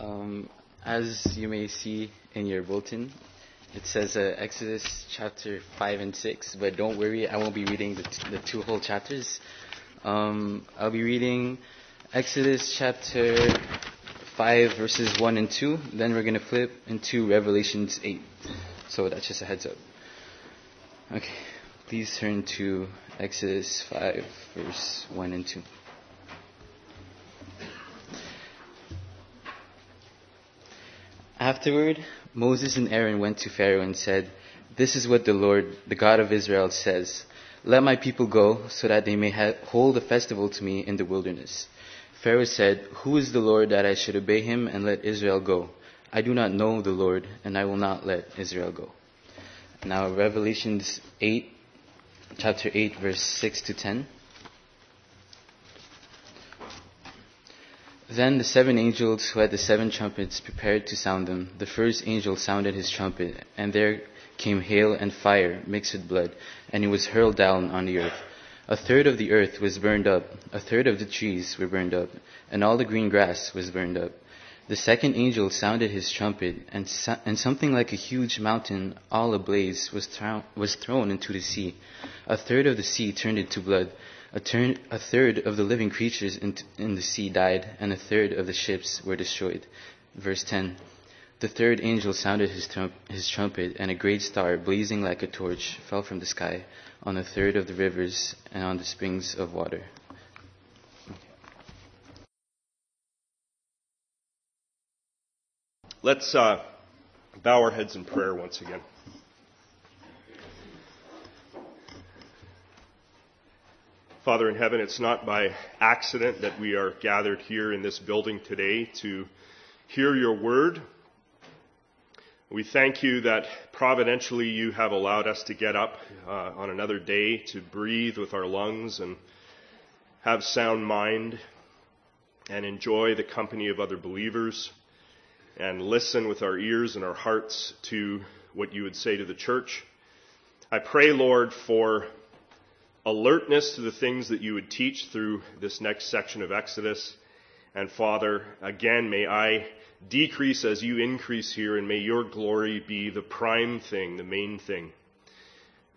Um, as you may see in your bulletin, it says uh, Exodus chapter 5 and 6, but don't worry, I won't be reading the, t- the two whole chapters. Um, I'll be reading Exodus chapter 5, verses 1 and 2, then we're going to flip into Revelations 8. So that's just a heads up. Okay, please turn to Exodus 5, verse 1 and 2. Afterward, Moses and Aaron went to Pharaoh and said, This is what the Lord, the God of Israel, says Let my people go, so that they may ha- hold a festival to me in the wilderness. Pharaoh said, Who is the Lord that I should obey him and let Israel go? I do not know the Lord, and I will not let Israel go. Now, Revelations 8, chapter 8, verse 6 to 10. Then the seven angels who had the seven trumpets prepared to sound them. The first angel sounded his trumpet, and there came hail and fire mixed with blood, and it was hurled down on the earth. A third of the earth was burned up, a third of the trees were burned up, and all the green grass was burned up. The second angel sounded his trumpet, and, so- and something like a huge mountain, all ablaze, was, thrown was thrown into the sea. A third of the sea turned into blood. A, turn, a third of the living creatures in, in the sea died, and a third of the ships were destroyed. Verse 10 The third angel sounded his, trum- his trumpet, and a great star, blazing like a torch, fell from the sky on a third of the rivers and on the springs of water. Let's uh, bow our heads in prayer once again. Father in heaven, it's not by accident that we are gathered here in this building today to hear your word. We thank you that providentially you have allowed us to get up uh, on another day to breathe with our lungs and have sound mind and enjoy the company of other believers and listen with our ears and our hearts to what you would say to the church. I pray, Lord, for alertness to the things that you would teach through this next section of Exodus. And Father, again, may I decrease as you increase here, and may your glory be the prime thing, the main thing,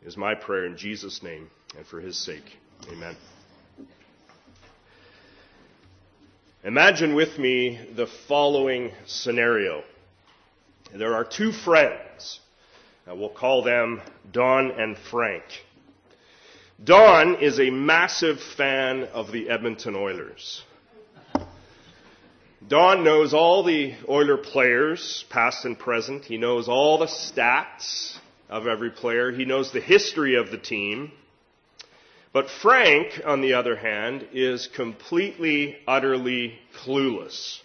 is my prayer in Jesus' name and for his sake. Amen. Imagine with me the following scenario. There are two friends. Uh, we'll call them Don and Frank. Don is a massive fan of the Edmonton Oilers. Don knows all the Oiler players, past and present. He knows all the stats of every player. He knows the history of the team. But Frank, on the other hand, is completely, utterly clueless.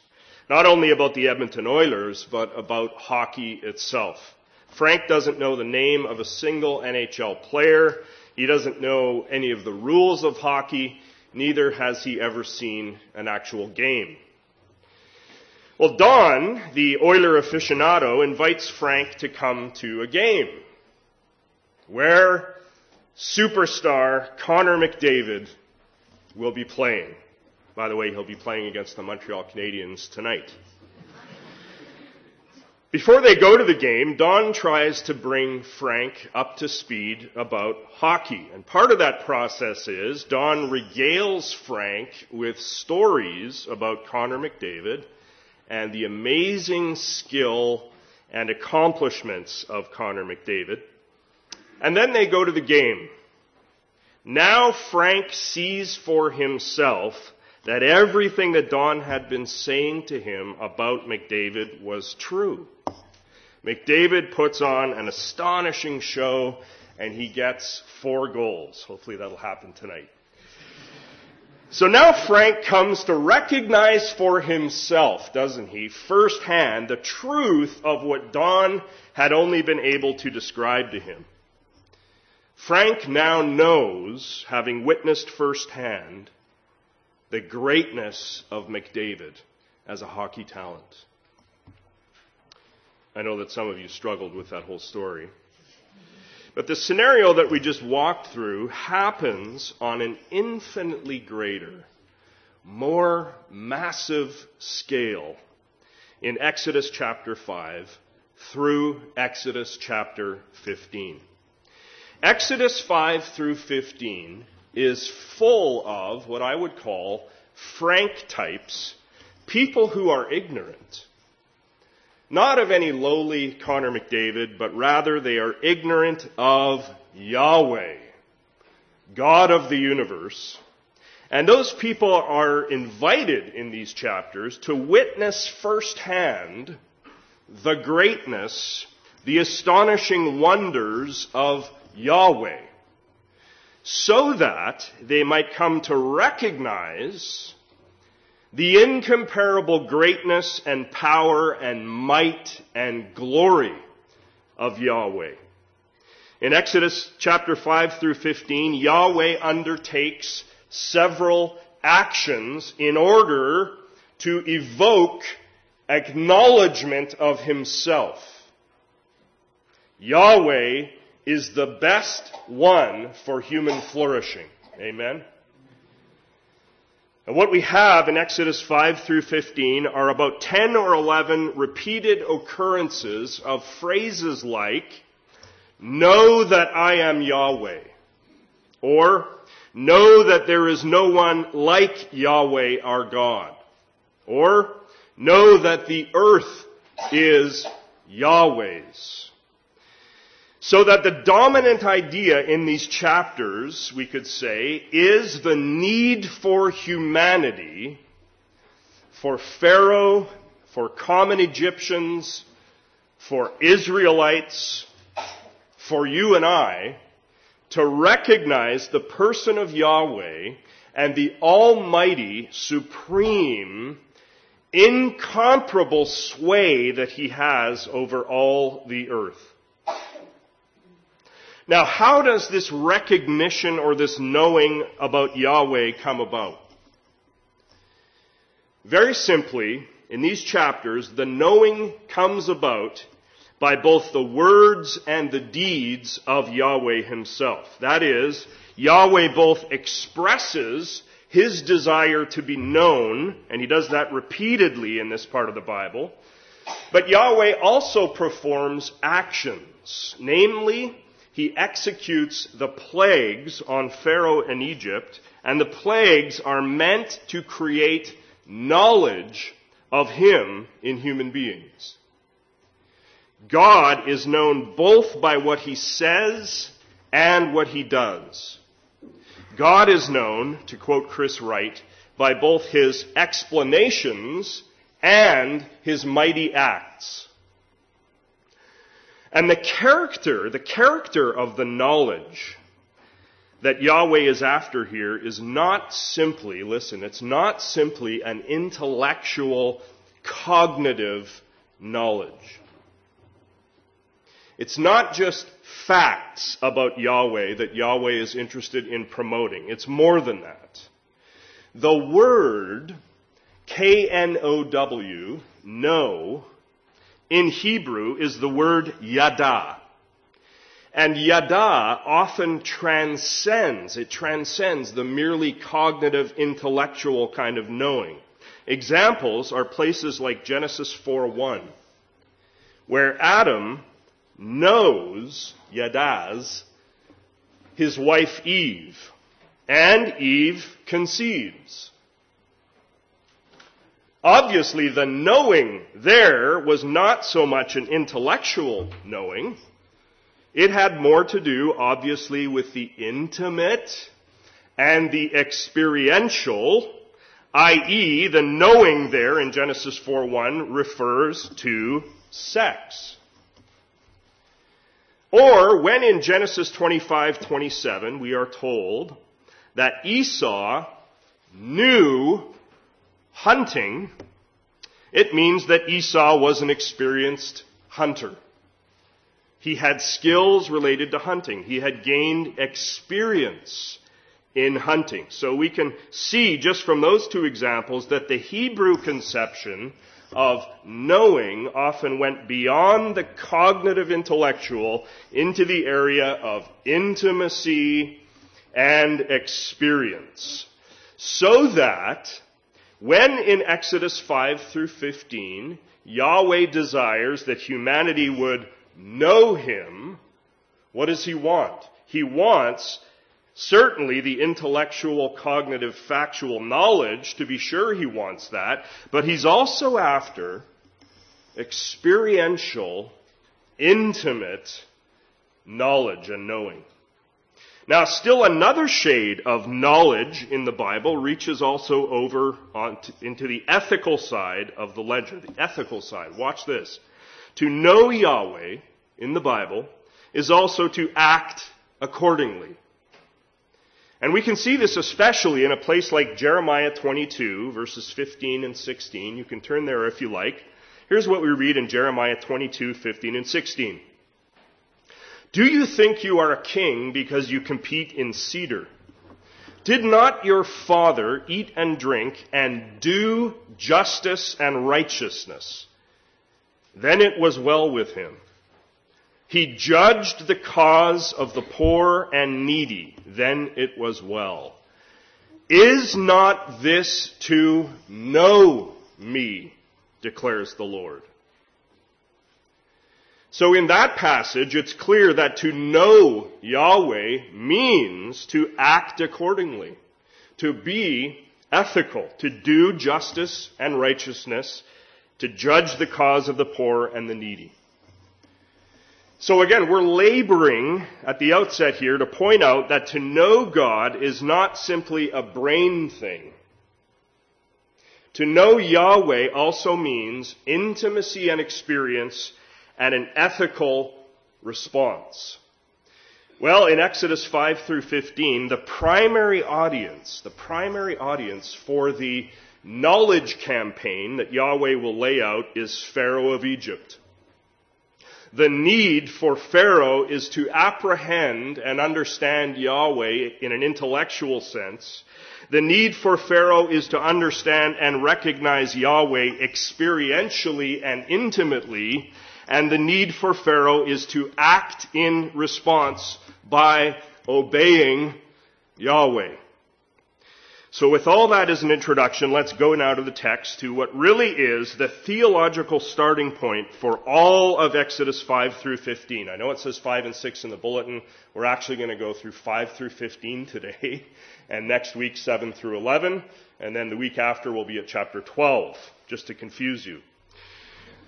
Not only about the Edmonton Oilers, but about hockey itself. Frank doesn't know the name of a single NHL player. He doesn't know any of the rules of hockey. Neither has he ever seen an actual game. Well, Don, the Oiler aficionado, invites Frank to come to a game where superstar Connor McDavid will be playing. By the way, he'll be playing against the Montreal Canadiens tonight. Before they go to the game, Don tries to bring Frank up to speed about hockey. And part of that process is Don regales Frank with stories about Connor McDavid and the amazing skill and accomplishments of Connor McDavid. And then they go to the game. Now Frank sees for himself that everything that Don had been saying to him about McDavid was true. McDavid puts on an astonishing show and he gets four goals. Hopefully that'll happen tonight. So now Frank comes to recognize for himself, doesn't he, firsthand the truth of what Don had only been able to describe to him. Frank now knows, having witnessed firsthand, the greatness of McDavid as a hockey talent. I know that some of you struggled with that whole story. But the scenario that we just walked through happens on an infinitely greater, more massive scale in Exodus chapter 5 through Exodus chapter 15. Exodus 5 through 15 is full of what I would call frank types, people who are ignorant. Not of any lowly Connor McDavid, but rather they are ignorant of Yahweh, God of the universe. And those people are invited in these chapters to witness firsthand the greatness, the astonishing wonders of Yahweh, so that they might come to recognize the incomparable greatness and power and might and glory of Yahweh. In Exodus chapter 5 through 15, Yahweh undertakes several actions in order to evoke acknowledgement of himself. Yahweh is the best one for human flourishing. Amen. And what we have in Exodus 5 through 15 are about 10 or 11 repeated occurrences of phrases like, Know that I am Yahweh. Or, Know that there is no one like Yahweh our God. Or, Know that the earth is Yahweh's. So that the dominant idea in these chapters, we could say, is the need for humanity, for Pharaoh, for common Egyptians, for Israelites, for you and I, to recognize the person of Yahweh and the almighty, supreme, incomparable sway that he has over all the earth. Now, how does this recognition or this knowing about Yahweh come about? Very simply, in these chapters, the knowing comes about by both the words and the deeds of Yahweh himself. That is, Yahweh both expresses his desire to be known, and he does that repeatedly in this part of the Bible, but Yahweh also performs actions, namely, he executes the plagues on Pharaoh and Egypt, and the plagues are meant to create knowledge of him in human beings. God is known both by what he says and what he does. God is known, to quote Chris Wright, by both his explanations and his mighty acts. And the character, the character of the knowledge that Yahweh is after here is not simply, listen, it's not simply an intellectual, cognitive knowledge. It's not just facts about Yahweh that Yahweh is interested in promoting. It's more than that. The word K-N-O-W, know, in Hebrew is the word yada. And yada often transcends, it transcends the merely cognitive, intellectual kind of knowing. Examples are places like Genesis 4.1, where Adam knows, yadas, his wife Eve, and Eve conceives. Obviously, the knowing there was not so much an intellectual knowing. It had more to do, obviously, with the intimate and the experiential, i.e., the knowing there in Genesis 4.1 refers to sex. Or when in Genesis 25:27 we are told that Esau knew hunting, it means that Esau was an experienced hunter. He had skills related to hunting. He had gained experience in hunting. So we can see just from those two examples that the Hebrew conception of knowing often went beyond the cognitive intellectual into the area of intimacy and experience. So that When in Exodus 5 through 15, Yahweh desires that humanity would know Him, what does He want? He wants certainly the intellectual, cognitive, factual knowledge, to be sure He wants that, but He's also after experiential, intimate knowledge and knowing. Now, still another shade of knowledge in the Bible reaches also over into the ethical side of the ledger, the ethical side. Watch this. To know Yahweh in the Bible is also to act accordingly. And we can see this especially in a place like Jeremiah 22, verses 15 and 16. You can turn there if you like. Here's what we read in Jeremiah 22, 15 and 16. Do you think you are a king because you compete in cedar? Did not your father eat and drink and do justice and righteousness? Then it was well with him. He judged the cause of the poor and needy. Then it was well. Is not this to know me, declares the Lord? So in that passage, it's clear that to know Yahweh means to act accordingly, to be ethical, to do justice and righteousness, to judge the cause of the poor and the needy. So again, we're laboring at the outset here to point out that to know God is not simply a brain thing. To know Yahweh also means intimacy and experience and an ethical response. Well, in Exodus 5 through 15, the primary audience, the primary audience for the knowledge campaign that Yahweh will lay out is Pharaoh of Egypt. The need for Pharaoh is to apprehend and understand Yahweh in an intellectual sense. The need for Pharaoh is to understand and recognize Yahweh experientially and intimately and the need for Pharaoh is to act in response by obeying Yahweh. So with all that as an introduction, let's go now to the text to what really is the theological starting point for all of Exodus 5 through 15. I know it says 5 and 6 in the bulletin. We're actually going to go through 5 through 15 today, and next week 7 through 11, and then the week after we'll be at chapter 12, just to confuse you.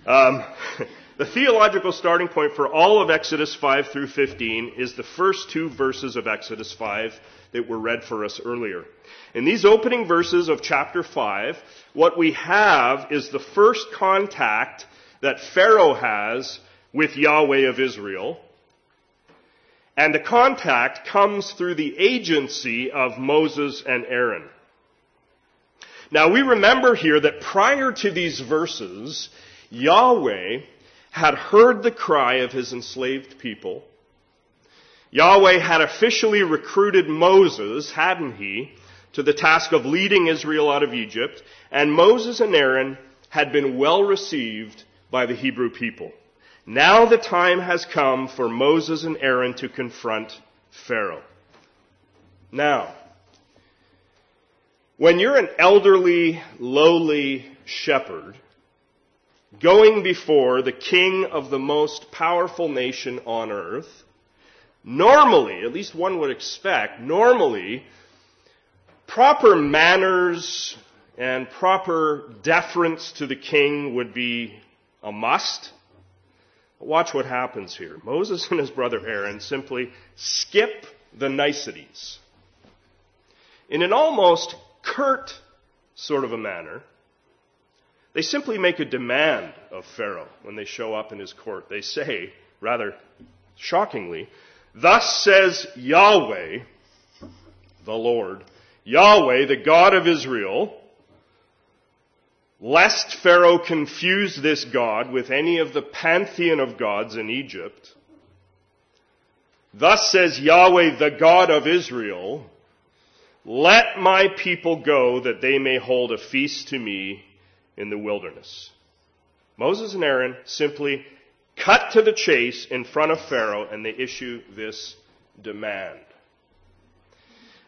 Um, the theological starting point for all of Exodus 5 through 15 is the first two verses of Exodus 5 that were read for us earlier. In these opening verses of chapter 5, what we have is the first contact that Pharaoh has with Yahweh of Israel. And the contact comes through the agency of Moses and Aaron. Now we remember here that prior to these verses, Yahweh had heard the cry of his enslaved people. Yahweh had officially recruited Moses, hadn't he, to the task of leading Israel out of Egypt, and Moses and Aaron had been well received by the Hebrew people. Now the time has come for Moses and Aaron to confront Pharaoh. Now, when you're an elderly, lowly shepherd, going before the king of the most powerful nation on earth, normally, at least one would expect, normally, proper manners and proper deference to the king would be a must. Watch what happens here. Moses and his brother Aaron simply skip the niceties. In an almost curt sort of a manner, they simply make a demand of Pharaoh when they show up in his court. They say, rather shockingly, Thus says Yahweh, the Lord, Yahweh, the God of Israel, lest Pharaoh confuse this God with any of the pantheon of gods in Egypt. Thus says Yahweh, the God of Israel, let my people go that they may hold a feast to me in the wilderness. Moses and Aaron simply cut to the chase in front of Pharaoh and they issue this demand.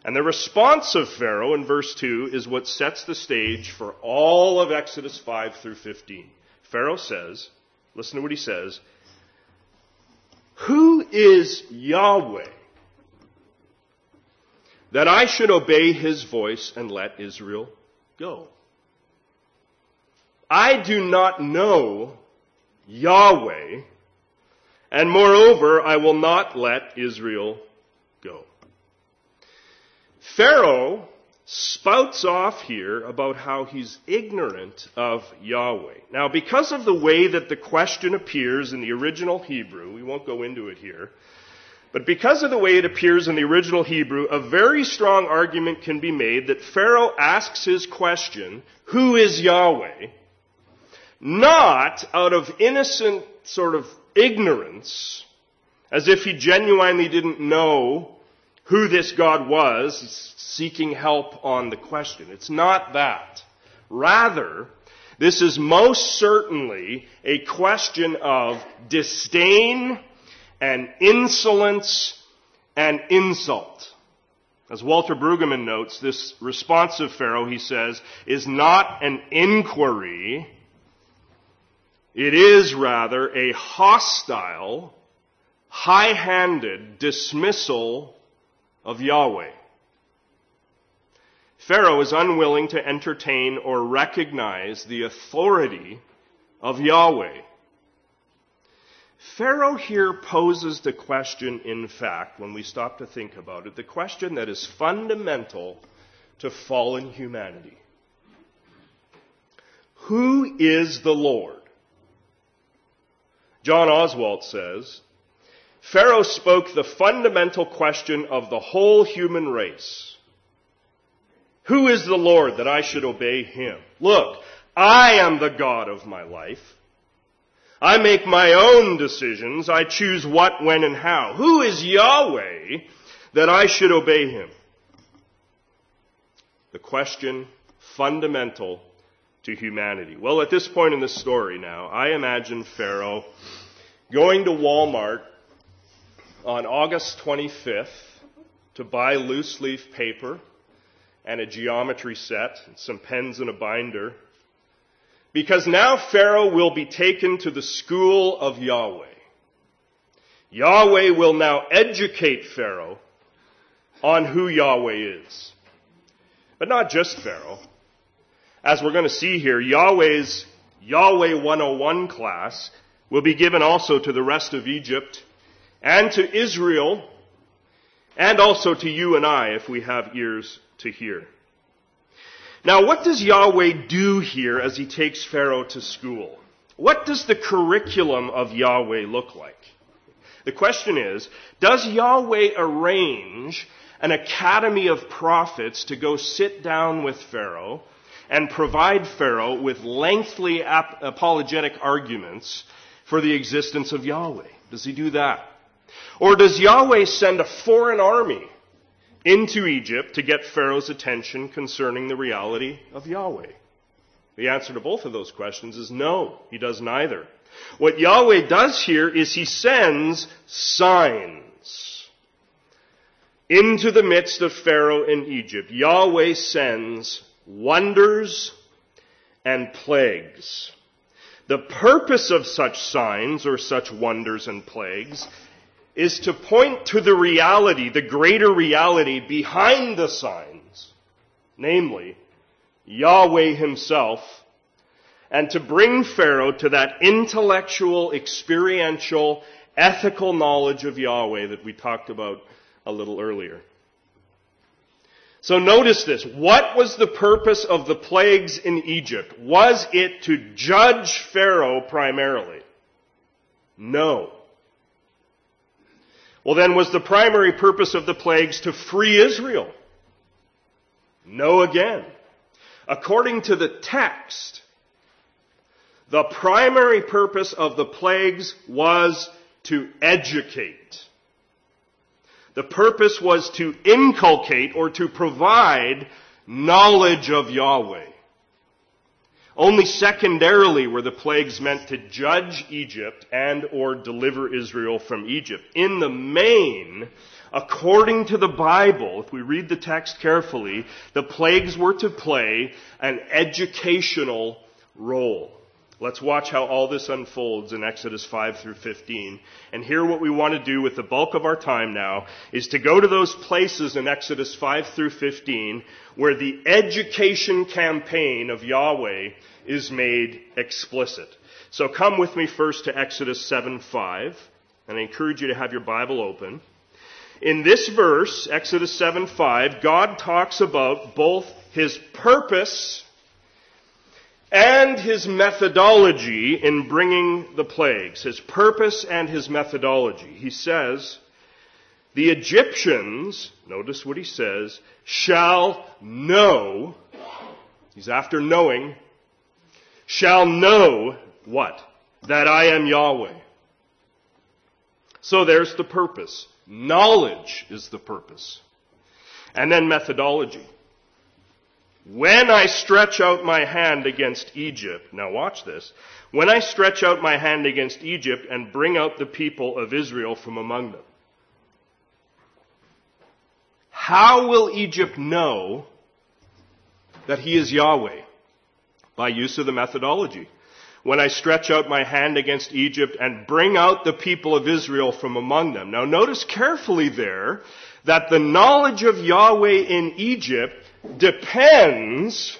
And the response of Pharaoh in verse 2 is what sets the stage for all of Exodus 5 through 15. Pharaoh says, listen to what he says, Who is Yahweh that I should obey his voice and let Israel go? I do not know Yahweh, and moreover, I will not let Israel go. Pharaoh spouts off here about how he's ignorant of Yahweh. Now, because of the way that the question appears in the original Hebrew, we won't go into it here, but because of the way it appears in the original Hebrew, a very strong argument can be made that Pharaoh asks his question, Who is Yahweh? Not out of innocent sort of ignorance, as if he genuinely didn't know who this God was, seeking help on the question. It's not that. Rather, this is most certainly a question of disdain and insolence and insult. As Walter Brueggemann notes, this response of Pharaoh, he says, is not an inquiry, it is rather a hostile, high-handed dismissal of Yahweh. Pharaoh is unwilling to entertain or recognize the authority of Yahweh. Pharaoh here poses the question, in fact, when we stop to think about it, the question that is fundamental to fallen humanity. Who is the Lord? John Oswalt says, Pharaoh spoke the fundamental question of the whole human race. Who is the Lord that I should obey him? Look, I am the God of my life. I make my own decisions. I choose what, when, and how. Who is Yahweh that I should obey him? The question fundamental to humanity. Well, at this point in the story now, I imagine Pharaoh going to Walmart on August 25th to buy loose leaf paper and a geometry set, and some pens and a binder, because now Pharaoh will be taken to the school of Yahweh. Yahweh will now educate Pharaoh on who Yahweh is. But not just Pharaoh. As we're going to see here, Yahweh's Yahweh 101 class will be given also to the rest of Egypt and to Israel and also to you and I if we have ears to hear. Now, what does Yahweh do here as he takes Pharaoh to school? What does the curriculum of Yahweh look like? The question is, does Yahweh arrange an academy of prophets to go sit down with Pharaoh and provide Pharaoh with lengthy ap- apologetic arguments for the existence of Yahweh? Does he do that? Or does Yahweh send a foreign army into Egypt to get Pharaoh's attention concerning the reality of Yahweh? The answer to both of those questions is no, he does neither. What Yahweh does here is he sends signs into the midst of Pharaoh in Egypt. Yahweh sends wonders and plagues. The purpose of such signs or such wonders and plagues is to point to the reality, the greater reality behind the signs, namely, Yahweh himself, and to bring Pharaoh to that intellectual, experiential, ethical knowledge of Yahweh that we talked about a little earlier. So notice this. What was the purpose of the plagues in Egypt? Was it to judge Pharaoh primarily? No. Well then, was the primary purpose of the plagues to free Israel? No again. According to the text, the primary purpose of the plagues was to educate. The purpose was to inculcate or to provide knowledge of Yahweh. Only secondarily were the plagues meant to judge Egypt and or deliver Israel from Egypt. In the main, according to the Bible, if we read the text carefully, the plagues were to play an educational role. Let's watch how all this unfolds in Exodus 5 through 15. And here what we want to do with the bulk of our time now is to go to those places in Exodus 5 through 15 where the education campaign of Yahweh is made explicit. So come with me first to Exodus 7 5, and I encourage you to have your Bible open. In this verse, Exodus 7 5, God talks about both his purpose and his methodology in bringing the plagues, his purpose and his methodology. He says, the Egyptians, notice what he says, shall know, he's after knowing, shall know what? That I am Yahweh. So there's the purpose. Knowledge is the purpose. And then methodology. When I stretch out my hand against Egypt, now watch this. When I stretch out my hand against Egypt and bring out the people of Israel from among them. How will Egypt know that he is Yahweh? By use of the methodology. When I stretch out my hand against Egypt and bring out the people of Israel from among them. Now notice carefully there that the knowledge of Yahweh in Egypt depends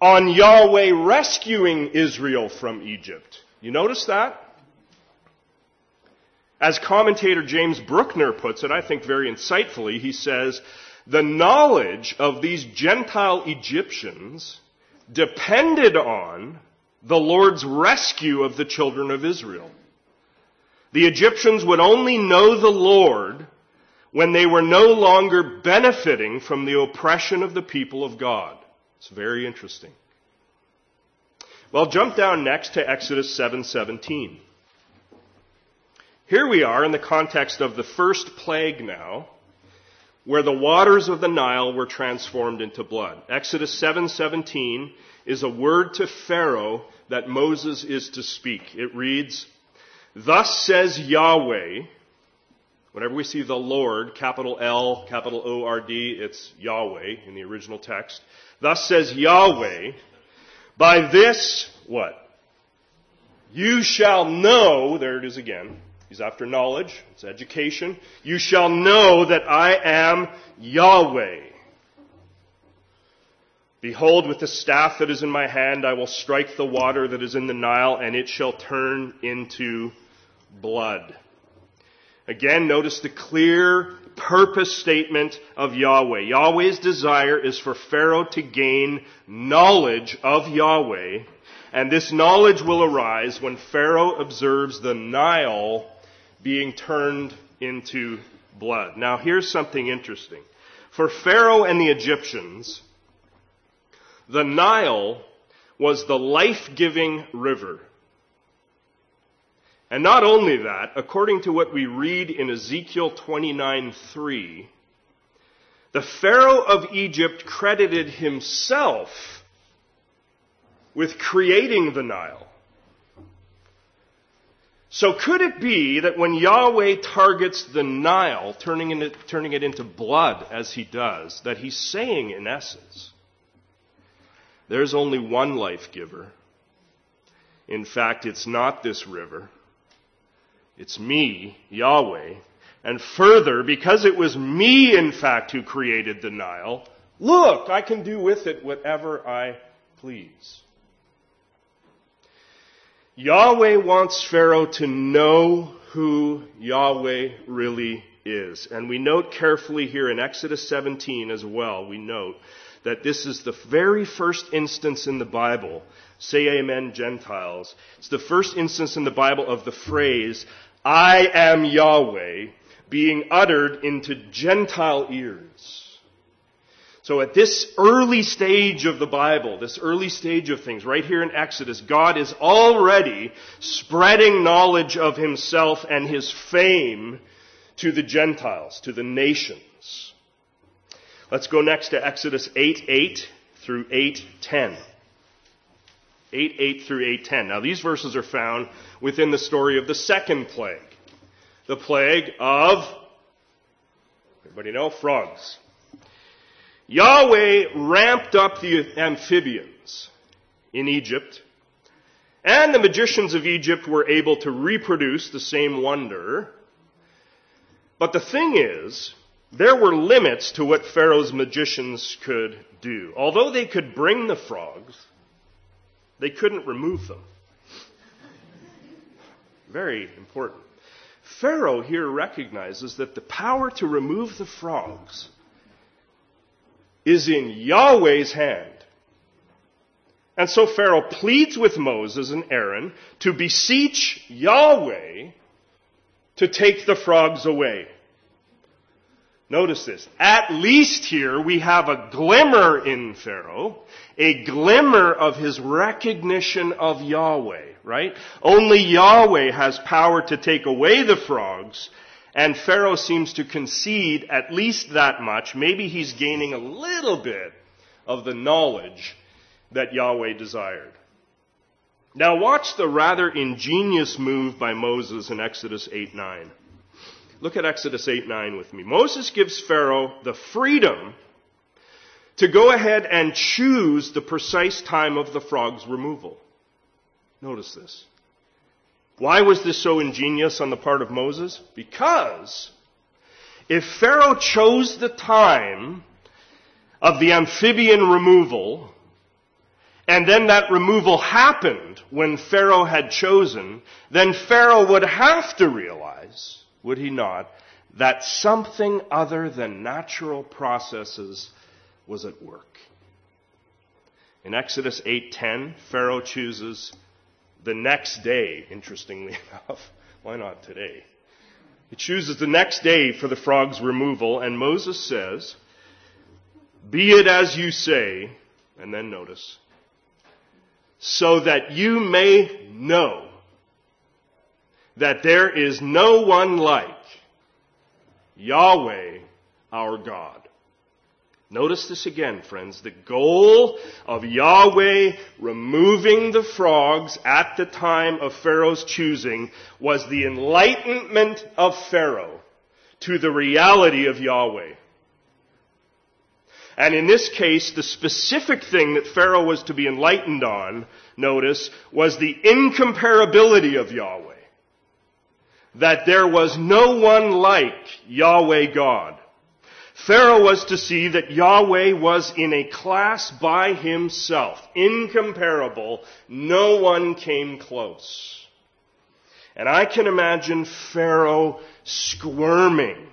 on Yahweh rescuing Israel from Egypt. You notice that? As commentator James Bruckner puts it, I think very insightfully, he says, the knowledge of these Gentile Egyptians depended on the Lord's rescue of the children of Israel. The Egyptians would only know the Lord when they were no longer benefiting from the oppression of the people of God. It's very interesting. Well, jump down next to Exodus 7:17. Here we are in the context of the first plague now, where the waters of the Nile were transformed into blood. Exodus 7:17 is a word to Pharaoh that Moses is to speak. It reads, "Thus says Yahweh, Whenever we see the Lord, capital L, capital O R D, it's Yahweh in the original text. Thus says Yahweh, by this, what? You shall know, there it is again. He's after knowledge, it's education. You shall know that I am Yahweh. Behold, with the staff that is in my hand, I will strike the water that is in the Nile, and it shall turn into blood. Again, notice the clear purpose statement of Yahweh. Yahweh's desire is for Pharaoh to gain knowledge of Yahweh, and this knowledge will arise when Pharaoh observes the Nile being turned into blood. Now here's something interesting. For Pharaoh and the Egyptians, the Nile was the life-giving river and not only that, according to what we read in Ezekiel 29:3, the Pharaoh of Egypt credited himself with creating the Nile. So could it be that when Yahweh targets the Nile, turning turning it into blood as he does, that he's saying in essence, there's only one life giver. In fact, it's not this river. It's me, Yahweh. And further, because it was me, in fact, who created the Nile, look, I can do with it whatever I please. Yahweh wants Pharaoh to know who Yahweh really is. And we note carefully here in Exodus 17 as well, we note that this is the very first instance in the Bible, say amen Gentiles, it's the first instance in the Bible of the phrase, I am Yahweh, being uttered into Gentile ears. So at this early stage of the Bible, this early stage of things, right here in Exodus, God is already spreading knowledge of himself and his fame to the Gentiles, to the nations. Let's go next to Exodus 8 8 through 8 10. 8 8 through 8 10. Now these verses are found within the story of the second plague. The plague of Everybody know? Frogs. Yahweh ramped up the amphibians in Egypt, and the magicians of Egypt were able to reproduce the same wonder. But the thing is, there were limits to what Pharaoh's magicians could do. Although they could bring the frogs, they couldn't remove them. Very important. Pharaoh here recognizes that the power to remove the frogs is in Yahweh's hand. And so Pharaoh pleads with Moses and Aaron to beseech Yahweh to take the frogs away. Notice this. At least here we have a glimmer in Pharaoh, a glimmer of his recognition of Yahweh, right? Only Yahweh has power to take away the frogs, and Pharaoh seems to concede at least that much. Maybe he's gaining a little bit of the knowledge that Yahweh desired. Now watch the rather ingenious move by Moses in Exodus 8 9. Look at Exodus 8 9 with me. Moses gives Pharaoh the freedom to go ahead and choose the precise time of the frog's removal. Notice this. Why was this so ingenious on the part of Moses? Because if Pharaoh chose the time of the amphibian removal, and then that removal happened when Pharaoh had chosen, then Pharaoh would have to realize would he not, that something other than natural processes was at work. In Exodus 8:10, Pharaoh chooses the next day, interestingly enough. Why not today? He chooses the next day for the frog's removal, and Moses says, Be it as you say, and then notice, so that you may know that there is no one like Yahweh our God. Notice this again, friends. The goal of Yahweh removing the frogs at the time of Pharaoh's choosing was the enlightenment of Pharaoh to the reality of Yahweh. And in this case, the specific thing that Pharaoh was to be enlightened on, notice, was the incomparability of Yahweh that there was no one like Yahweh God. Pharaoh was to see that Yahweh was in a class by himself, incomparable. No one came close. And I can imagine Pharaoh squirming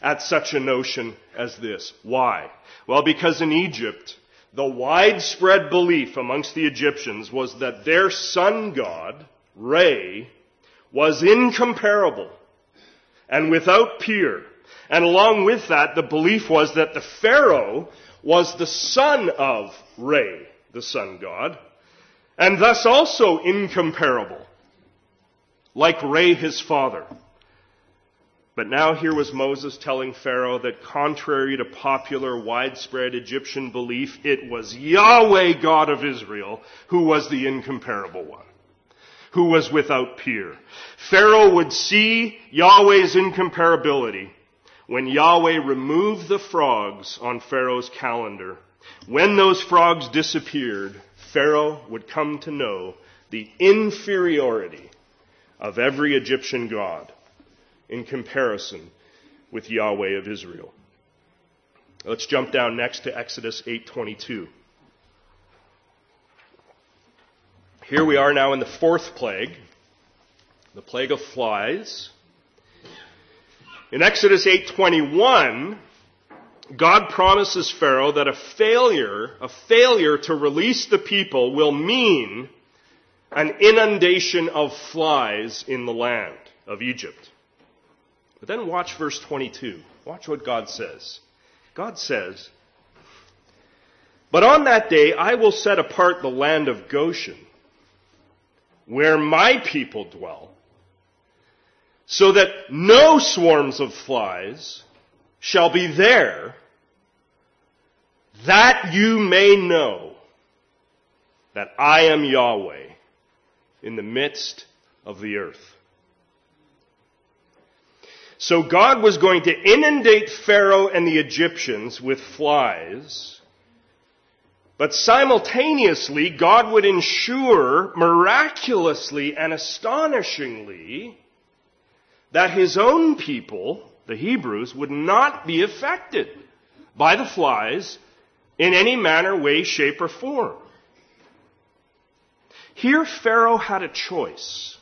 at such a notion as this. Why? Well, because in Egypt, the widespread belief amongst the Egyptians was that their sun god, Re, was incomparable and without peer. And along with that, the belief was that the Pharaoh was the son of Re, the sun god, and thus also incomparable, like Re, his father. But now here was Moses telling Pharaoh that contrary to popular widespread Egyptian belief, it was Yahweh God of Israel who was the incomparable one who was without peer. Pharaoh would see Yahweh's incomparability when Yahweh removed the frogs on Pharaoh's calendar. When those frogs disappeared, Pharaoh would come to know the inferiority of every Egyptian god in comparison with Yahweh of Israel. Let's jump down next to Exodus 8:22. Here we are now in the fourth plague, the plague of flies. In Exodus 8:21, God promises Pharaoh that a failure, a failure to release the people will mean an inundation of flies in the land of Egypt. But then watch verse 22. Watch what God says. God says, But on that day I will set apart the land of Goshen where my people dwell, so that no swarms of flies shall be there, that you may know that I am Yahweh in the midst of the earth. So God was going to inundate Pharaoh and the Egyptians with flies. But simultaneously, God would ensure miraculously and astonishingly that his own people, the Hebrews, would not be affected by the flies in any manner, way, shape, or form. Here, Pharaoh had a choice.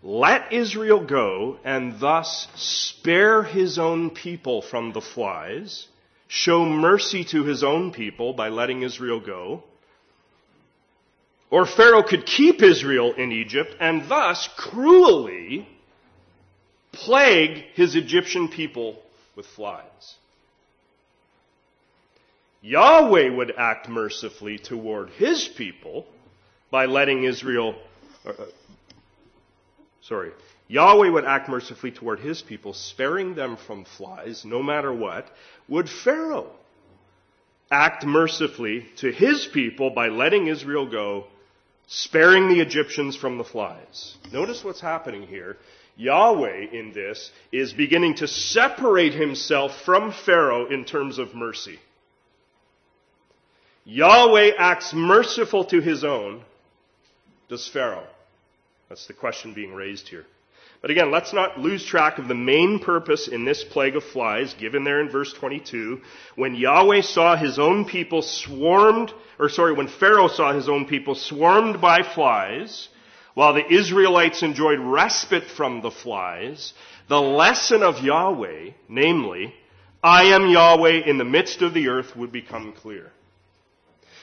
Let Israel go and thus spare his own people from the flies, show mercy to his own people by letting Israel go. Or Pharaoh could keep Israel in Egypt and thus cruelly plague his Egyptian people with flies. Yahweh would act mercifully toward his people by letting Israel, uh, sorry, Yahweh would act mercifully toward his people, sparing them from flies, no matter what. Would Pharaoh act mercifully to his people by letting Israel go, sparing the Egyptians from the flies? Notice what's happening here. Yahweh in this is beginning to separate himself from Pharaoh in terms of mercy. Yahweh acts merciful to his own. Does Pharaoh? That's the question being raised here. But again, let's not lose track of the main purpose in this plague of flies, given there in verse 22. When Yahweh saw his own people swarmed, or sorry, when Pharaoh saw his own people swarmed by flies, while the Israelites enjoyed respite from the flies, the lesson of Yahweh, namely, I am Yahweh in the midst of the earth, would become clear.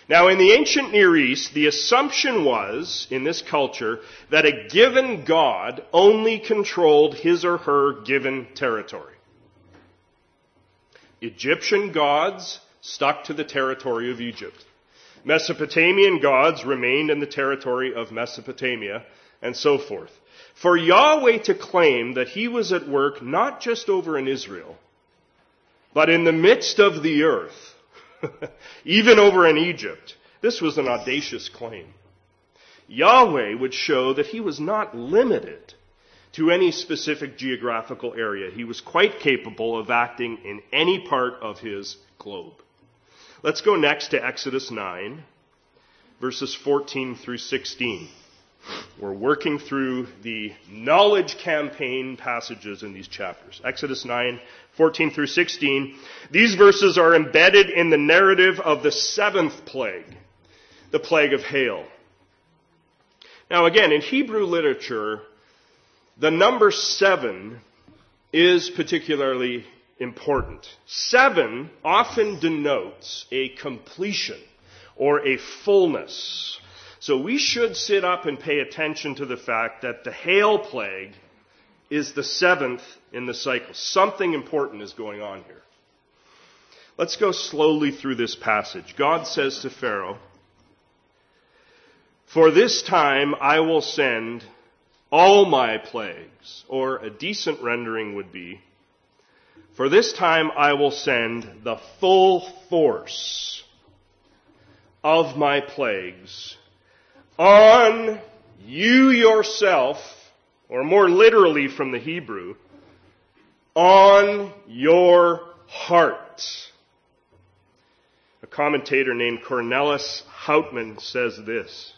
Now, in the ancient Near East, the assumption was, in this culture, that a given god only controlled his or her given territory. Egyptian gods stuck to the territory of Egypt. Mesopotamian gods remained in the territory of Mesopotamia, and so forth. For Yahweh to claim that he was at work not just over in Israel, but in the midst of the earth, Even over in Egypt, this was an audacious claim. Yahweh would show that he was not limited to any specific geographical area. He was quite capable of acting in any part of his globe. Let's go next to Exodus 9, verses 14 through 16. We're working through the knowledge campaign passages in these chapters. Exodus 9, 14 through 16. These verses are embedded in the narrative of the seventh plague, the plague of hail. Now again, in Hebrew literature, the number seven is particularly important. Seven often denotes a completion or a fullness so we should sit up and pay attention to the fact that the hail plague is the seventh in the cycle. Something important is going on here. Let's go slowly through this passage. God says to Pharaoh, For this time I will send all my plagues, or a decent rendering would be, For this time I will send the full force of my plagues on you yourself, or more literally from the Hebrew, on your heart. A commentator named Cornelis Houtman says this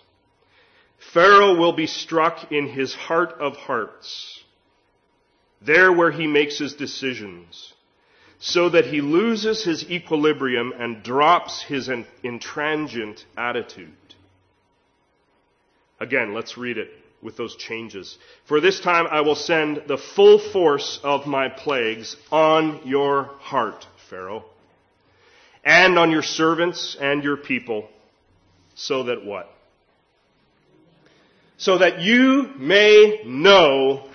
Pharaoh will be struck in his heart of hearts, there where he makes his decisions, so that he loses his equilibrium and drops his intransient attitude. Again, let's read it with those changes. For this time I will send the full force of my plagues on your heart, Pharaoh, and on your servants and your people, so that what? So that you may know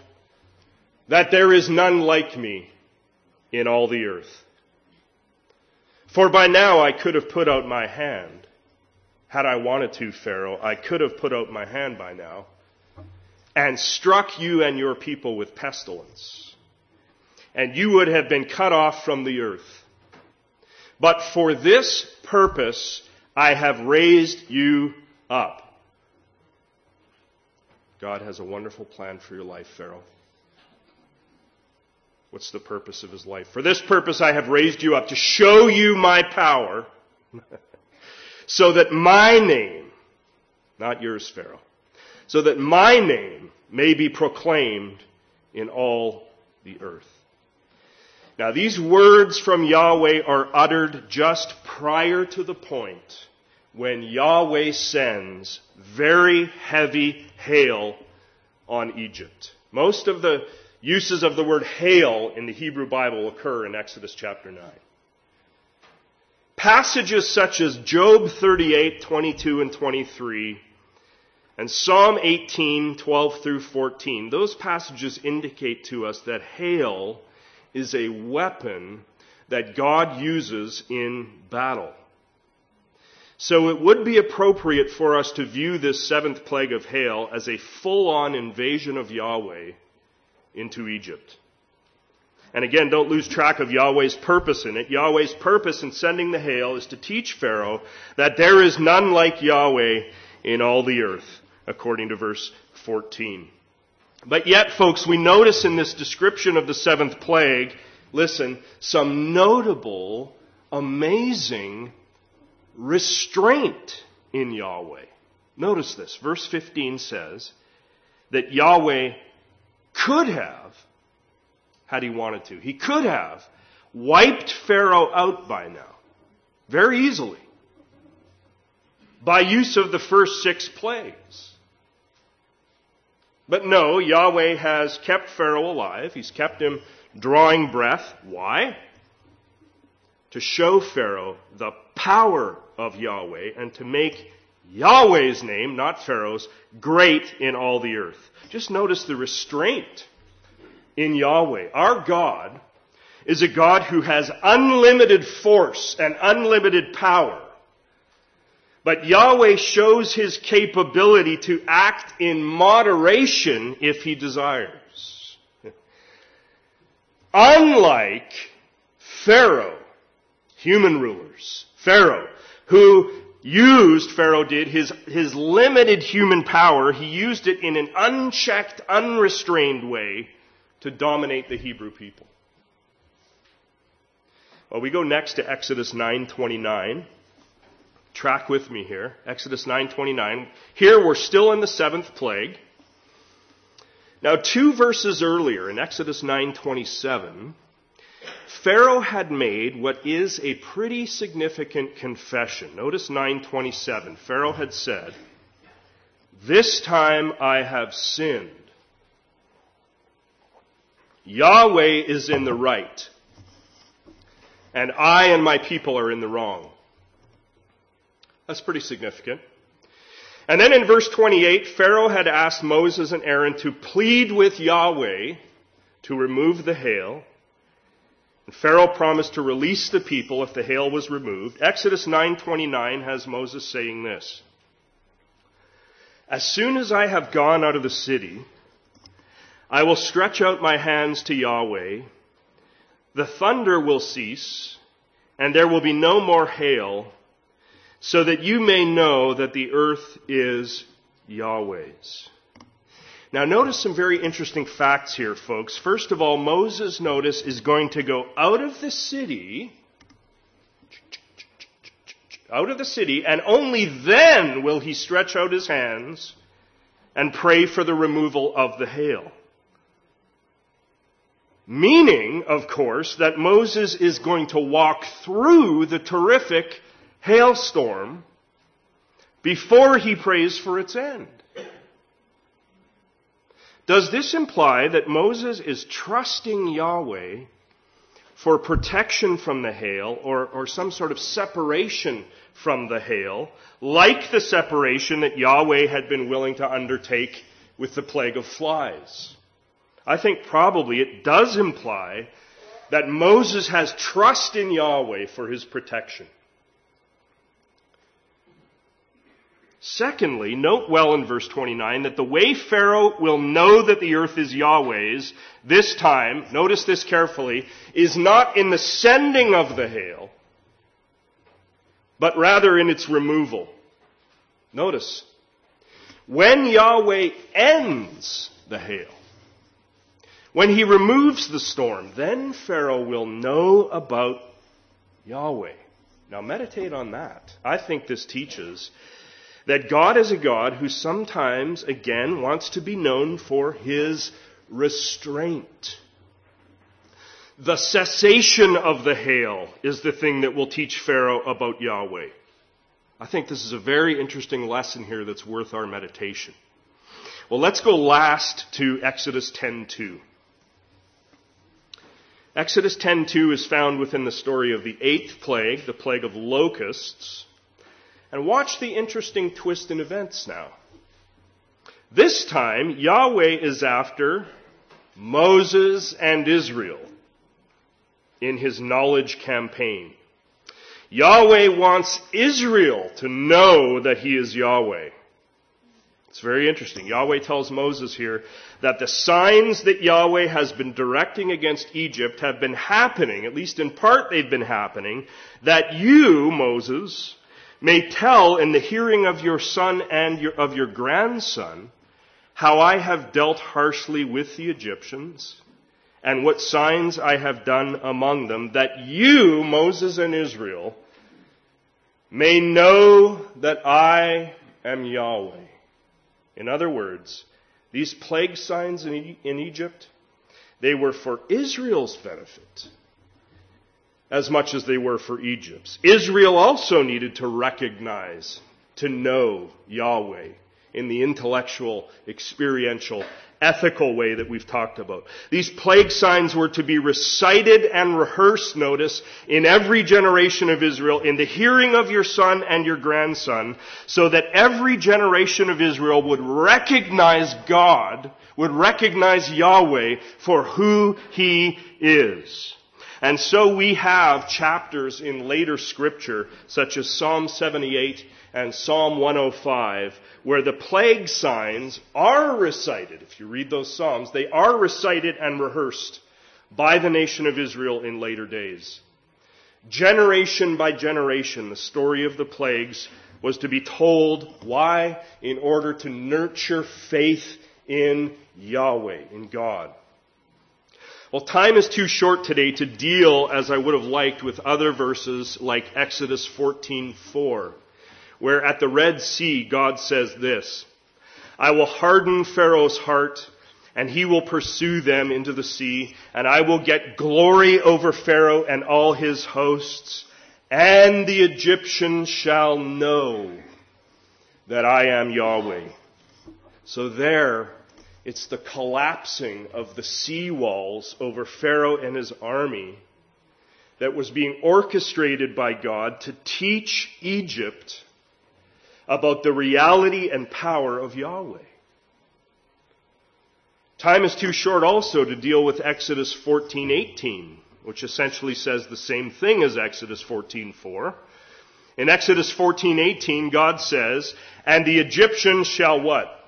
that there is none like me in all the earth. For by now I could have put out my hand had I wanted to, Pharaoh, I could have put out my hand by now and struck you and your people with pestilence. And you would have been cut off from the earth. But for this purpose I have raised you up. God has a wonderful plan for your life, Pharaoh. What's the purpose of his life? For this purpose I have raised you up to show you my power, so that my name, not yours, Pharaoh, so that my name may be proclaimed in all the earth. Now, these words from Yahweh are uttered just prior to the point when Yahweh sends very heavy hail on Egypt. Most of the uses of the word hail in the Hebrew Bible occur in Exodus chapter 9. Passages such as Job 38, 22 and 23 and Psalm 18, 12 through 14, those passages indicate to us that hail is a weapon that God uses in battle. So it would be appropriate for us to view this seventh plague of hail as a full-on invasion of Yahweh into Egypt. And again, don't lose track of Yahweh's purpose in it. Yahweh's purpose in sending the hail is to teach Pharaoh that there is none like Yahweh in all the earth, according to verse 14. But yet, folks, we notice in this description of the seventh plague, listen, some notable, amazing restraint in Yahweh. Notice this. Verse 15 says that Yahweh could have, had he wanted to, he could have wiped Pharaoh out by now, very easily, by use of the first six plagues. But no, Yahweh has kept Pharaoh alive. He's kept him drawing breath. Why? To show Pharaoh the power of Yahweh and to make Yahweh's name, not Pharaoh's, great in all the earth. Just notice the restraint in Yahweh. Our God is a God who has unlimited force and unlimited power. But Yahweh shows his capability to act in moderation if he desires. Unlike Pharaoh, human rulers, Pharaoh, who used, Pharaoh did, his, his limited human power, he used it in an unchecked, unrestrained way to dominate the Hebrew people. Well, we go next to Exodus 929. Track with me here. Exodus 9:29. Here we're still in the seventh plague. Now, two verses earlier in Exodus 9:27, Pharaoh had made what is a pretty significant confession. Notice 9:27. Pharaoh had said, "This time I have sinned. Yahweh is in the right, and I and my people are in the wrong." That's pretty significant. And then in verse 28, Pharaoh had asked Moses and Aaron to plead with Yahweh to remove the hail. And Pharaoh promised to release the people if the hail was removed. Exodus 9:29 has Moses saying this: As soon as I have gone out of the city, I will stretch out my hands to Yahweh. The thunder will cease, and there will be no more hail so that you may know that the earth is Yahweh's. Now notice some very interesting facts here, folks. First of all, Moses, notice, is going to go out of the city, out of the city, and only then will he stretch out his hands and pray for the removal of the hail. Meaning, of course, that Moses is going to walk through the terrific hailstorm before he prays for its end. Does this imply that Moses is trusting Yahweh for protection from the hail or, or some sort of separation from the hail, like the separation that Yahweh had been willing to undertake with the plague of flies? I think probably it does imply that Moses has trust in Yahweh for his protection. Secondly, note well in verse 29 that the way Pharaoh will know that the earth is Yahweh's this time, notice this carefully, is not in the sending of the hail, but rather in its removal. Notice, when Yahweh ends the hail, When he removes the storm, then Pharaoh will know about Yahweh. Now meditate on that. I think this teaches that God is a God who sometimes, again, wants to be known for his restraint. The cessation of the hail is the thing that will teach Pharaoh about Yahweh. I think this is a very interesting lesson here that's worth our meditation. Well, let's go last to Exodus 10:2. Exodus 10:2 is found within the story of the eighth plague, the plague of locusts. And watch the interesting twist in events now. This time, Yahweh is after Moses and Israel in his knowledge campaign. Yahweh wants Israel to know that he is Yahweh. It's very interesting. Yahweh tells Moses here that the signs that Yahweh has been directing against Egypt have been happening, at least in part they've been happening, that you, Moses, may tell in the hearing of your son and your, of your grandson how I have dealt harshly with the Egyptians and what signs I have done among them, that you, Moses and Israel, may know that I am Yahweh. In other words, these plague signs in, in Egypt, they were for Israel's benefit as much as they were for Egypt's. Israel also needed to recognize, to know Yahweh in the intellectual, experiential, ethical way that we've talked about. These plague signs were to be recited and rehearsed, notice, in every generation of Israel, in the hearing of your son and your grandson, so that every generation of Israel would recognize God, would recognize Yahweh for who He is. And so we have chapters in later scripture, such as Psalm 78 and Psalm 105, where the plague signs are recited. If you read those Psalms, they are recited and rehearsed by the nation of Israel in later days. Generation by generation, the story of the plagues was to be told. Why? In order to nurture faith in Yahweh, in God. Well, time is too short today to deal as I would have liked with other verses like Exodus 14:4 where at the Red Sea God says this, I will harden Pharaoh's heart and he will pursue them into the sea and I will get glory over Pharaoh and all his hosts and the Egyptians shall know that I am Yahweh. So there, it's the collapsing of the sea walls over Pharaoh and his army that was being orchestrated by God to teach Egypt about the reality and power of Yahweh. Time is too short also to deal with Exodus 14:18, which essentially says the same thing as Exodus 14:4. In Exodus 14:18, God says, "And the Egyptians shall what?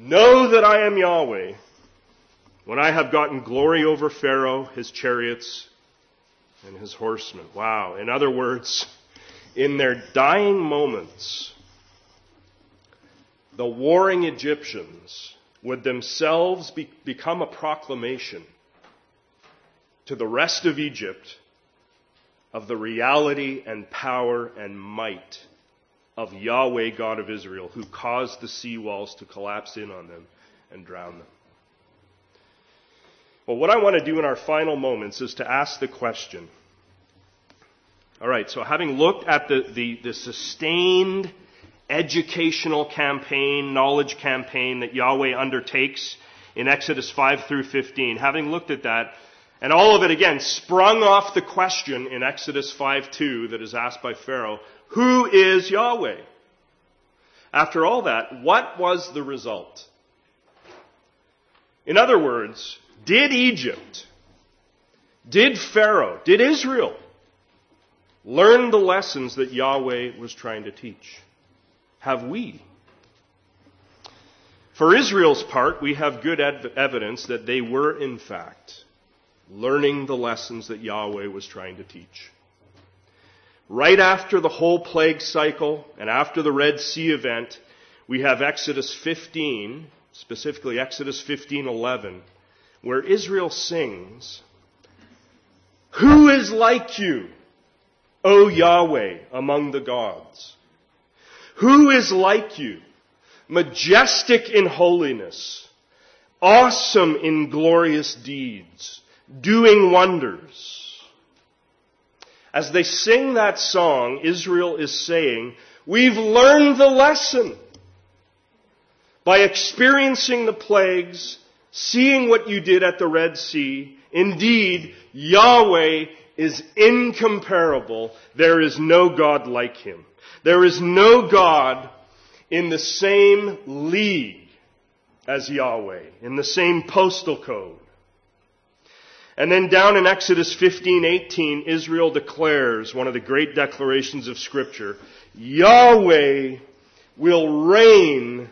Know that I am Yahweh when I have gotten glory over Pharaoh, his chariots, and his horsemen." Wow. In other words, in their dying moments, the warring Egyptians would themselves be, become a proclamation to the rest of Egypt of the reality and power and might of Yahweh, God of Israel, who caused the sea walls to collapse in on them and drown them. Well, what I want to do in our final moments is to ask the question all right, so having looked at the, the, the sustained educational campaign, knowledge campaign that Yahweh undertakes in Exodus 5 through 15, having looked at that, and all of it again sprung off the question in Exodus 5 2 that is asked by Pharaoh, Who is Yahweh? After all that, what was the result? In other words, did Egypt, did Pharaoh, did Israel Learn the lessons that Yahweh was trying to teach. Have we? For Israel's part, we have good ev- evidence that they were, in fact, learning the lessons that Yahweh was trying to teach. Right after the whole plague cycle and after the Red Sea event, we have Exodus 15, specifically Exodus 15:11, where Israel sings, Who is like you, O Yahweh, among the gods? Who is like you, majestic in holiness, awesome in glorious deeds, doing wonders? As they sing that song, Israel is saying, We've learned the lesson. By experiencing the plagues, seeing what you did at the Red Sea, indeed, Yahweh is incomparable. There is no God like him. There is no God in the same league as Yahweh, in the same postal code. And then down in Exodus 15:18, Israel declares one of the great declarations of scripture, Yahweh will reign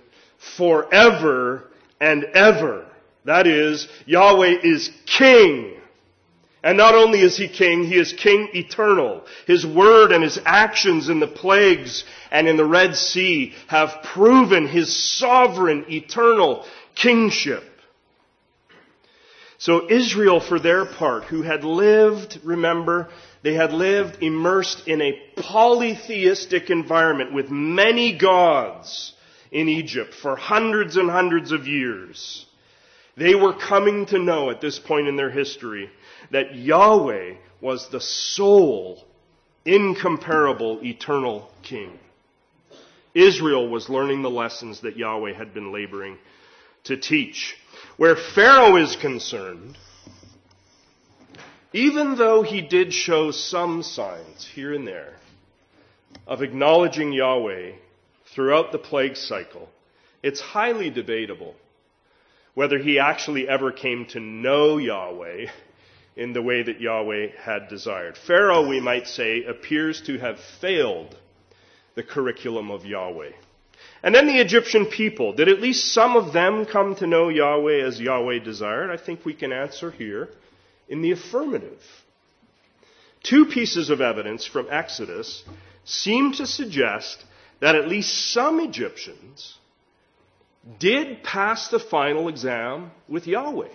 forever and ever. That is, Yahweh is king. And not only is he king, he is king eternal. His word and his actions in the plagues and in the Red Sea have proven his sovereign eternal kingship. So Israel, for their part, who had lived, remember, they had lived immersed in a polytheistic environment with many gods in Egypt for hundreds and hundreds of years. They were coming to know at this point in their history that Yahweh was the sole, incomparable, eternal king. Israel was learning the lessons that Yahweh had been laboring to teach. Where Pharaoh is concerned, even though he did show some signs here and there of acknowledging Yahweh throughout the plague cycle, it's highly debatable whether he actually ever came to know Yahweh in the way that Yahweh had desired. Pharaoh, we might say, appears to have failed the curriculum of Yahweh. And then the Egyptian people, did at least some of them come to know Yahweh as Yahweh desired? I think we can answer here in the affirmative. Two pieces of evidence from Exodus seem to suggest that at least some Egyptians did pass the final exam with Yahweh.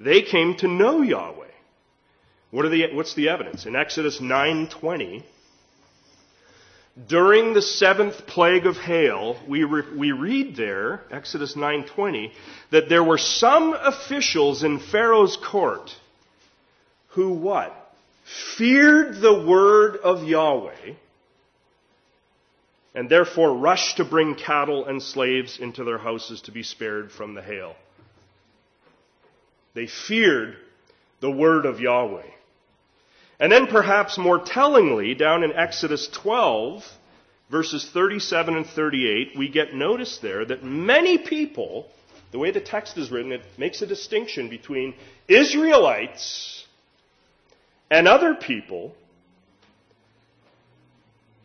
They came to know Yahweh. What the, what's the evidence? In Exodus 9:20, during the seventh plague of hail, we, re, we read there, Exodus 9:20, that there were some officials in Pharaoh's court who what? Feared the word of Yahweh and therefore rushed to bring cattle and slaves into their houses to be spared from the hail. They feared the word of Yahweh. And then perhaps more tellingly, down in Exodus 12, verses 37 and 38, we get notice there that many people, the way the text is written, it makes a distinction between Israelites and other people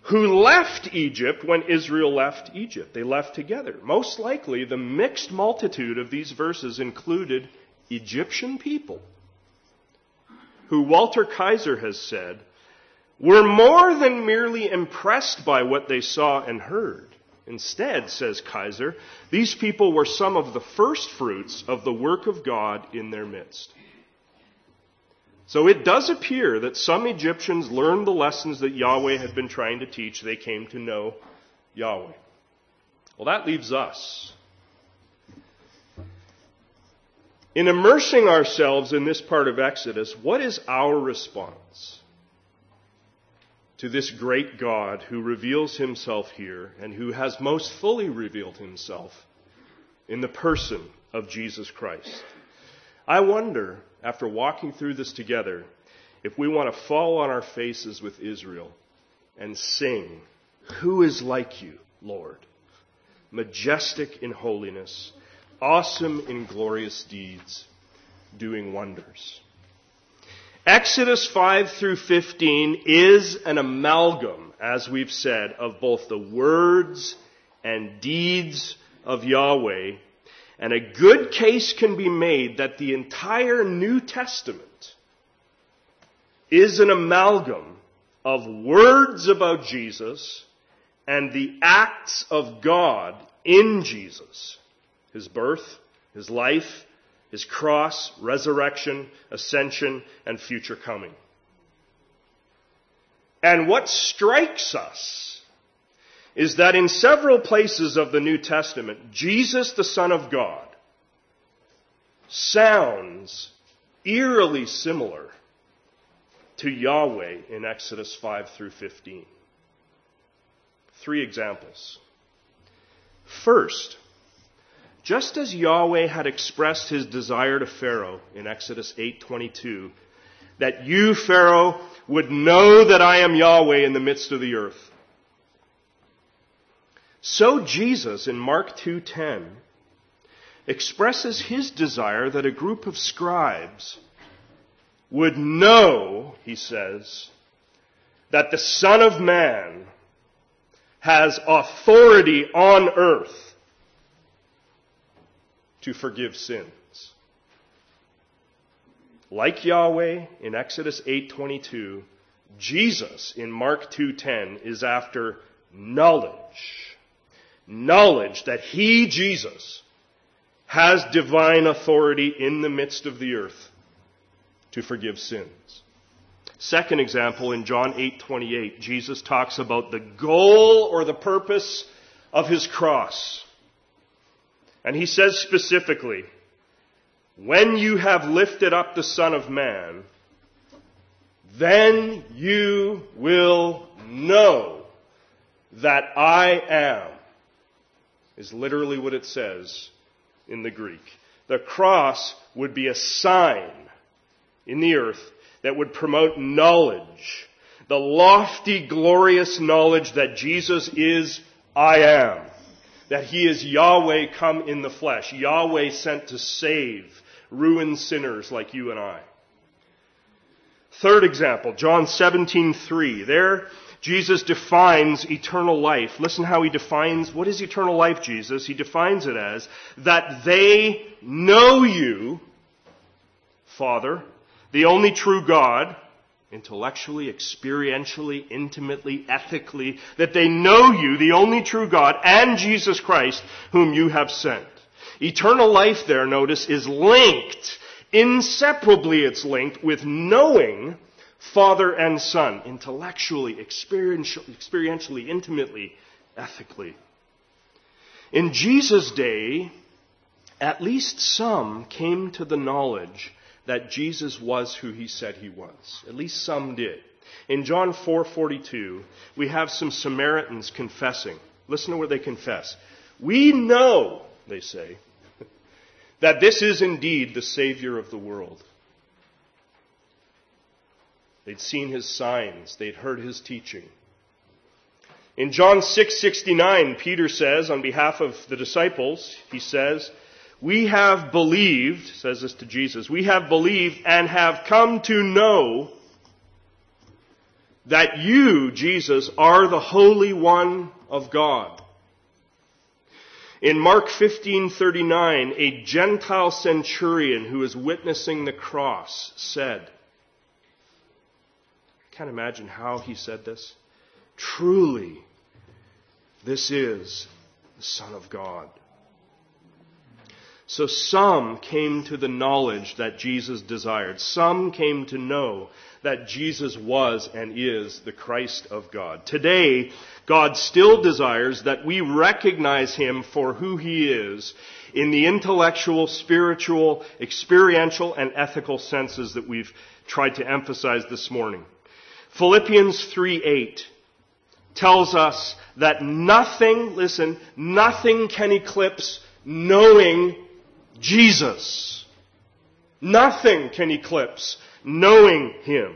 who left Egypt when Israel left Egypt. They left together. Most likely, the mixed multitude of these verses included Egyptian people who Walter Kaiser has said were more than merely impressed by what they saw and heard. Instead, says Kaiser, these people were some of the first fruits of the work of God in their midst. So it does appear that some Egyptians learned the lessons that Yahweh had been trying to teach. They came to know Yahweh. Well, that leaves us. In immersing ourselves in this part of Exodus, what is our response to this great God who reveals himself here and who has most fully revealed himself in the person of Jesus Christ? I wonder, after walking through this together, if we want to fall on our faces with Israel and sing, Who is like you, Lord? Majestic in holiness awesome in glorious deeds, doing wonders. Exodus 5 through 15 is an amalgam, as we've said, of both the words and deeds of Yahweh, and a good case can be made that the entire New Testament is an amalgam of words about Jesus and the acts of God in Jesus his birth, his life, his cross, resurrection, ascension, and future coming. And what strikes us is that in several places of the New Testament, Jesus, the Son of God, sounds eerily similar to Yahweh in Exodus 5 through 15. Three examples. First, just as Yahweh had expressed his desire to Pharaoh in Exodus 8:22, that you Pharaoh would know that I am Yahweh in the midst of the earth. So Jesus in Mark 2:10 expresses his desire that a group of scribes would know, he says, that the Son of Man has authority on earth to forgive sins. Like Yahweh in Exodus 8:22, Jesus in Mark 2:10 is after knowledge. Knowledge that he Jesus has divine authority in the midst of the earth to forgive sins. Second example in John 8:28, Jesus talks about the goal or the purpose of his cross. And he says specifically, when you have lifted up the Son of Man, then you will know that I am, is literally what it says in the Greek. The cross would be a sign in the earth that would promote knowledge, the lofty, glorious knowledge that Jesus is I am that he is Yahweh come in the flesh, Yahweh sent to save ruined sinners like you and I. Third example, John 17:3. There Jesus defines eternal life. Listen how he defines what is eternal life, Jesus? He defines it as that they know you, Father, the only true God, intellectually, experientially, intimately, ethically, that they know you, the only true God, and Jesus Christ, whom you have sent. Eternal life there, notice, is linked, inseparably it's linked with knowing Father and Son, intellectually, experientially, intimately, ethically. In Jesus' day, at least some came to the knowledge that Jesus was who he said he was. At least some did. In John 4:42, we have some Samaritans confessing. Listen to what they confess. We know, they say, that this is indeed the savior of the world. They'd seen his signs, they'd heard his teaching. In John 6:69, Peter says on behalf of the disciples, he says, we have believed, says this to Jesus, we have believed and have come to know that you, Jesus, are the Holy One of God. In Mark 15:39, a Gentile centurion who is witnessing the cross said, I can't imagine how he said this. Truly, this is the Son of God. So some came to the knowledge that Jesus desired. Some came to know that Jesus was and is the Christ of God. Today, God still desires that we recognize Him for who He is in the intellectual, spiritual, experiential, and ethical senses that we've tried to emphasize this morning. Philippians 3 8 tells us that nothing, listen, nothing can eclipse knowing Jesus. Nothing can eclipse knowing Him.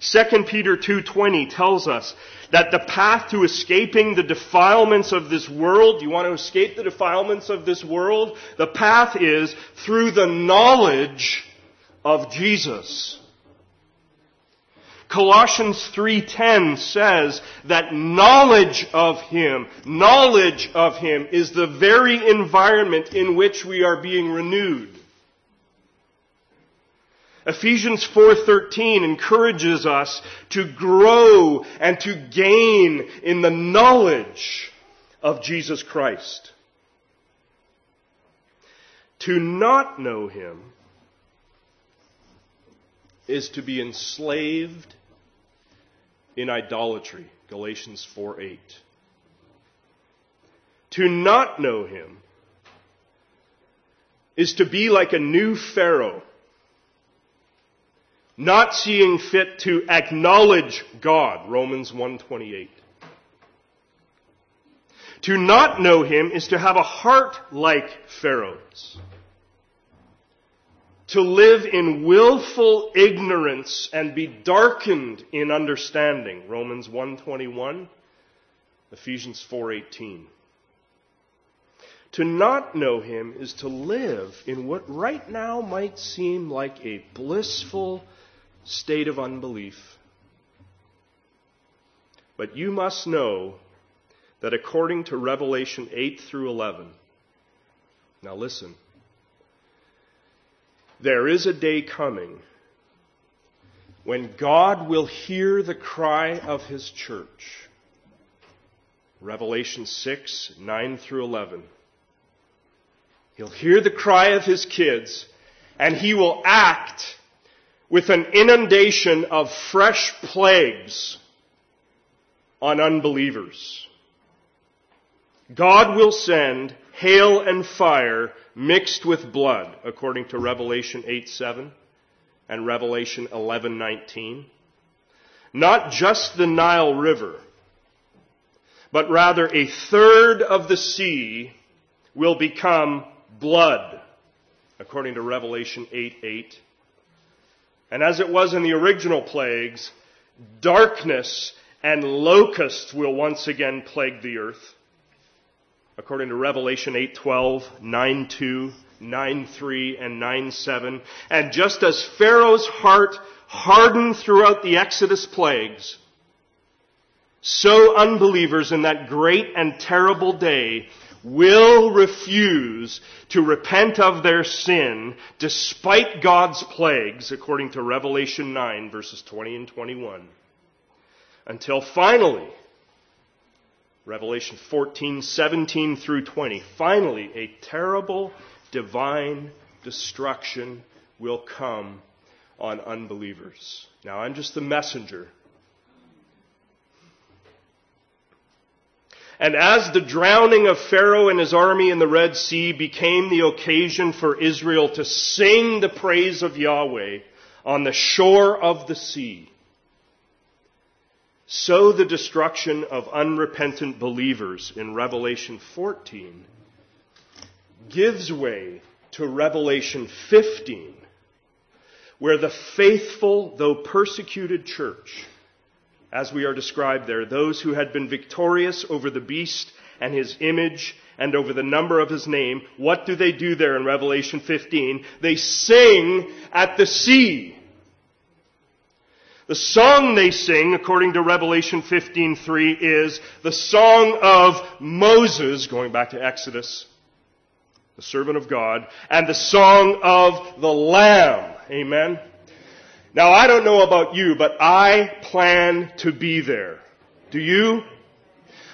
2 Peter 2.20 tells us that the path to escaping the defilements of this world, you want to escape the defilements of this world? The path is through the knowledge of Jesus. Colossians 3:10 says that knowledge of him, knowledge of him is the very environment in which we are being renewed. Ephesians 4:13 encourages us to grow and to gain in the knowledge of Jesus Christ. To not know him is to be enslaved in idolatry. Galatians 4 8. To not know him is to be like a new Pharaoh, not seeing fit to acknowledge God. Romans 128. To not know him is to have a heart like Pharaoh's. To live in willful ignorance and be darkened in understanding. Romans 121, Ephesians 4:18. To not know him is to live in what right now might seem like a blissful state of unbelief. But you must know that according to Revelation 8 through 11, now listen, there is a day coming when God will hear the cry of his church. Revelation 6, 9 through 11. He'll hear the cry of his kids and he will act with an inundation of fresh plagues on unbelievers. God will send hail and fire mixed with blood, according to Revelation 8 7 and Revelation 11 19. Not just the Nile River, but rather a third of the sea will become blood, according to Revelation 8 8. And as it was in the original plagues, darkness and locusts will once again plague the earth according to Revelation 8:12, 9:2, 9:3 and 9:7. And just as Pharaoh's heart hardened throughout the Exodus plagues, so unbelievers in that great and terrible day will refuse to repent of their sin despite God's plagues, according to Revelation 9 verses 20 and 21. Until finally, Revelation 14, 17 through 20. Finally, a terrible divine destruction will come on unbelievers. Now, I'm just the messenger. And as the drowning of Pharaoh and his army in the Red Sea became the occasion for Israel to sing the praise of Yahweh on the shore of the sea, so the destruction of unrepentant believers in Revelation 14 gives way to Revelation 15, where the faithful, though persecuted church, as we are described there, those who had been victorious over the beast and his image and over the number of his name, what do they do there in Revelation 15? They sing at the sea. The song they sing, according to Revelation 15:3, is the song of Moses, going back to Exodus, the servant of God, and the song of the Lamb. Amen. Now I don't know about you, but I plan to be there. Do you?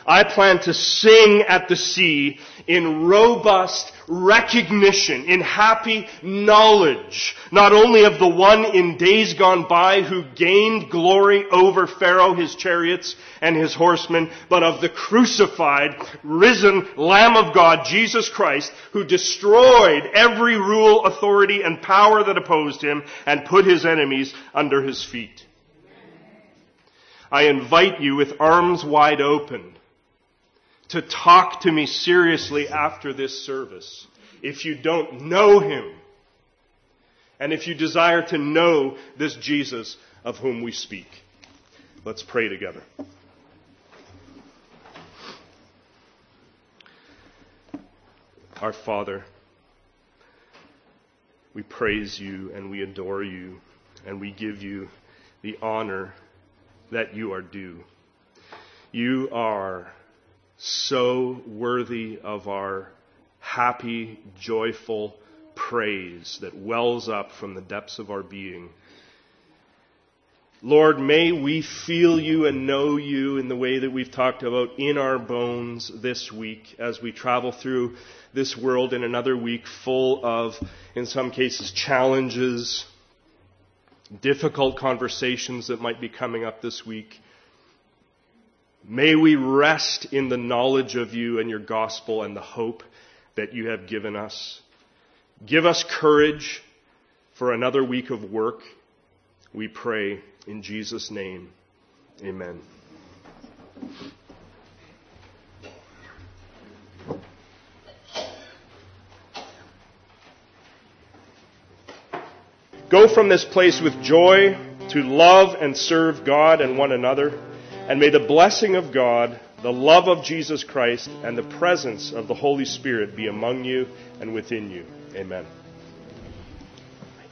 I plan to sing at the sea in robust recognition, in happy knowledge, not only of the one in days gone by who gained glory over Pharaoh, his chariots, and his horsemen, but of the crucified, risen Lamb of God, Jesus Christ, who destroyed every rule, authority, and power that opposed him and put his enemies under his feet. I invite you with arms wide open to talk to me seriously after this service if you don't know him. And if you desire to know this Jesus of whom we speak. Let's pray together. Our Father, we praise you and we adore you and we give you the honor that you are due. You are so worthy of our happy, joyful praise that wells up from the depths of our being. Lord, may we feel you and know you in the way that we've talked about in our bones this week as we travel through this world in another week full of, in some cases, challenges, difficult conversations that might be coming up this week. May we rest in the knowledge of you and your gospel and the hope that you have given us. Give us courage for another week of work. We pray in Jesus' name. Amen. Go from this place with joy to love and serve God and one another. And may the blessing of God, the love of Jesus Christ, and the presence of the Holy Spirit be among you and within you. Amen.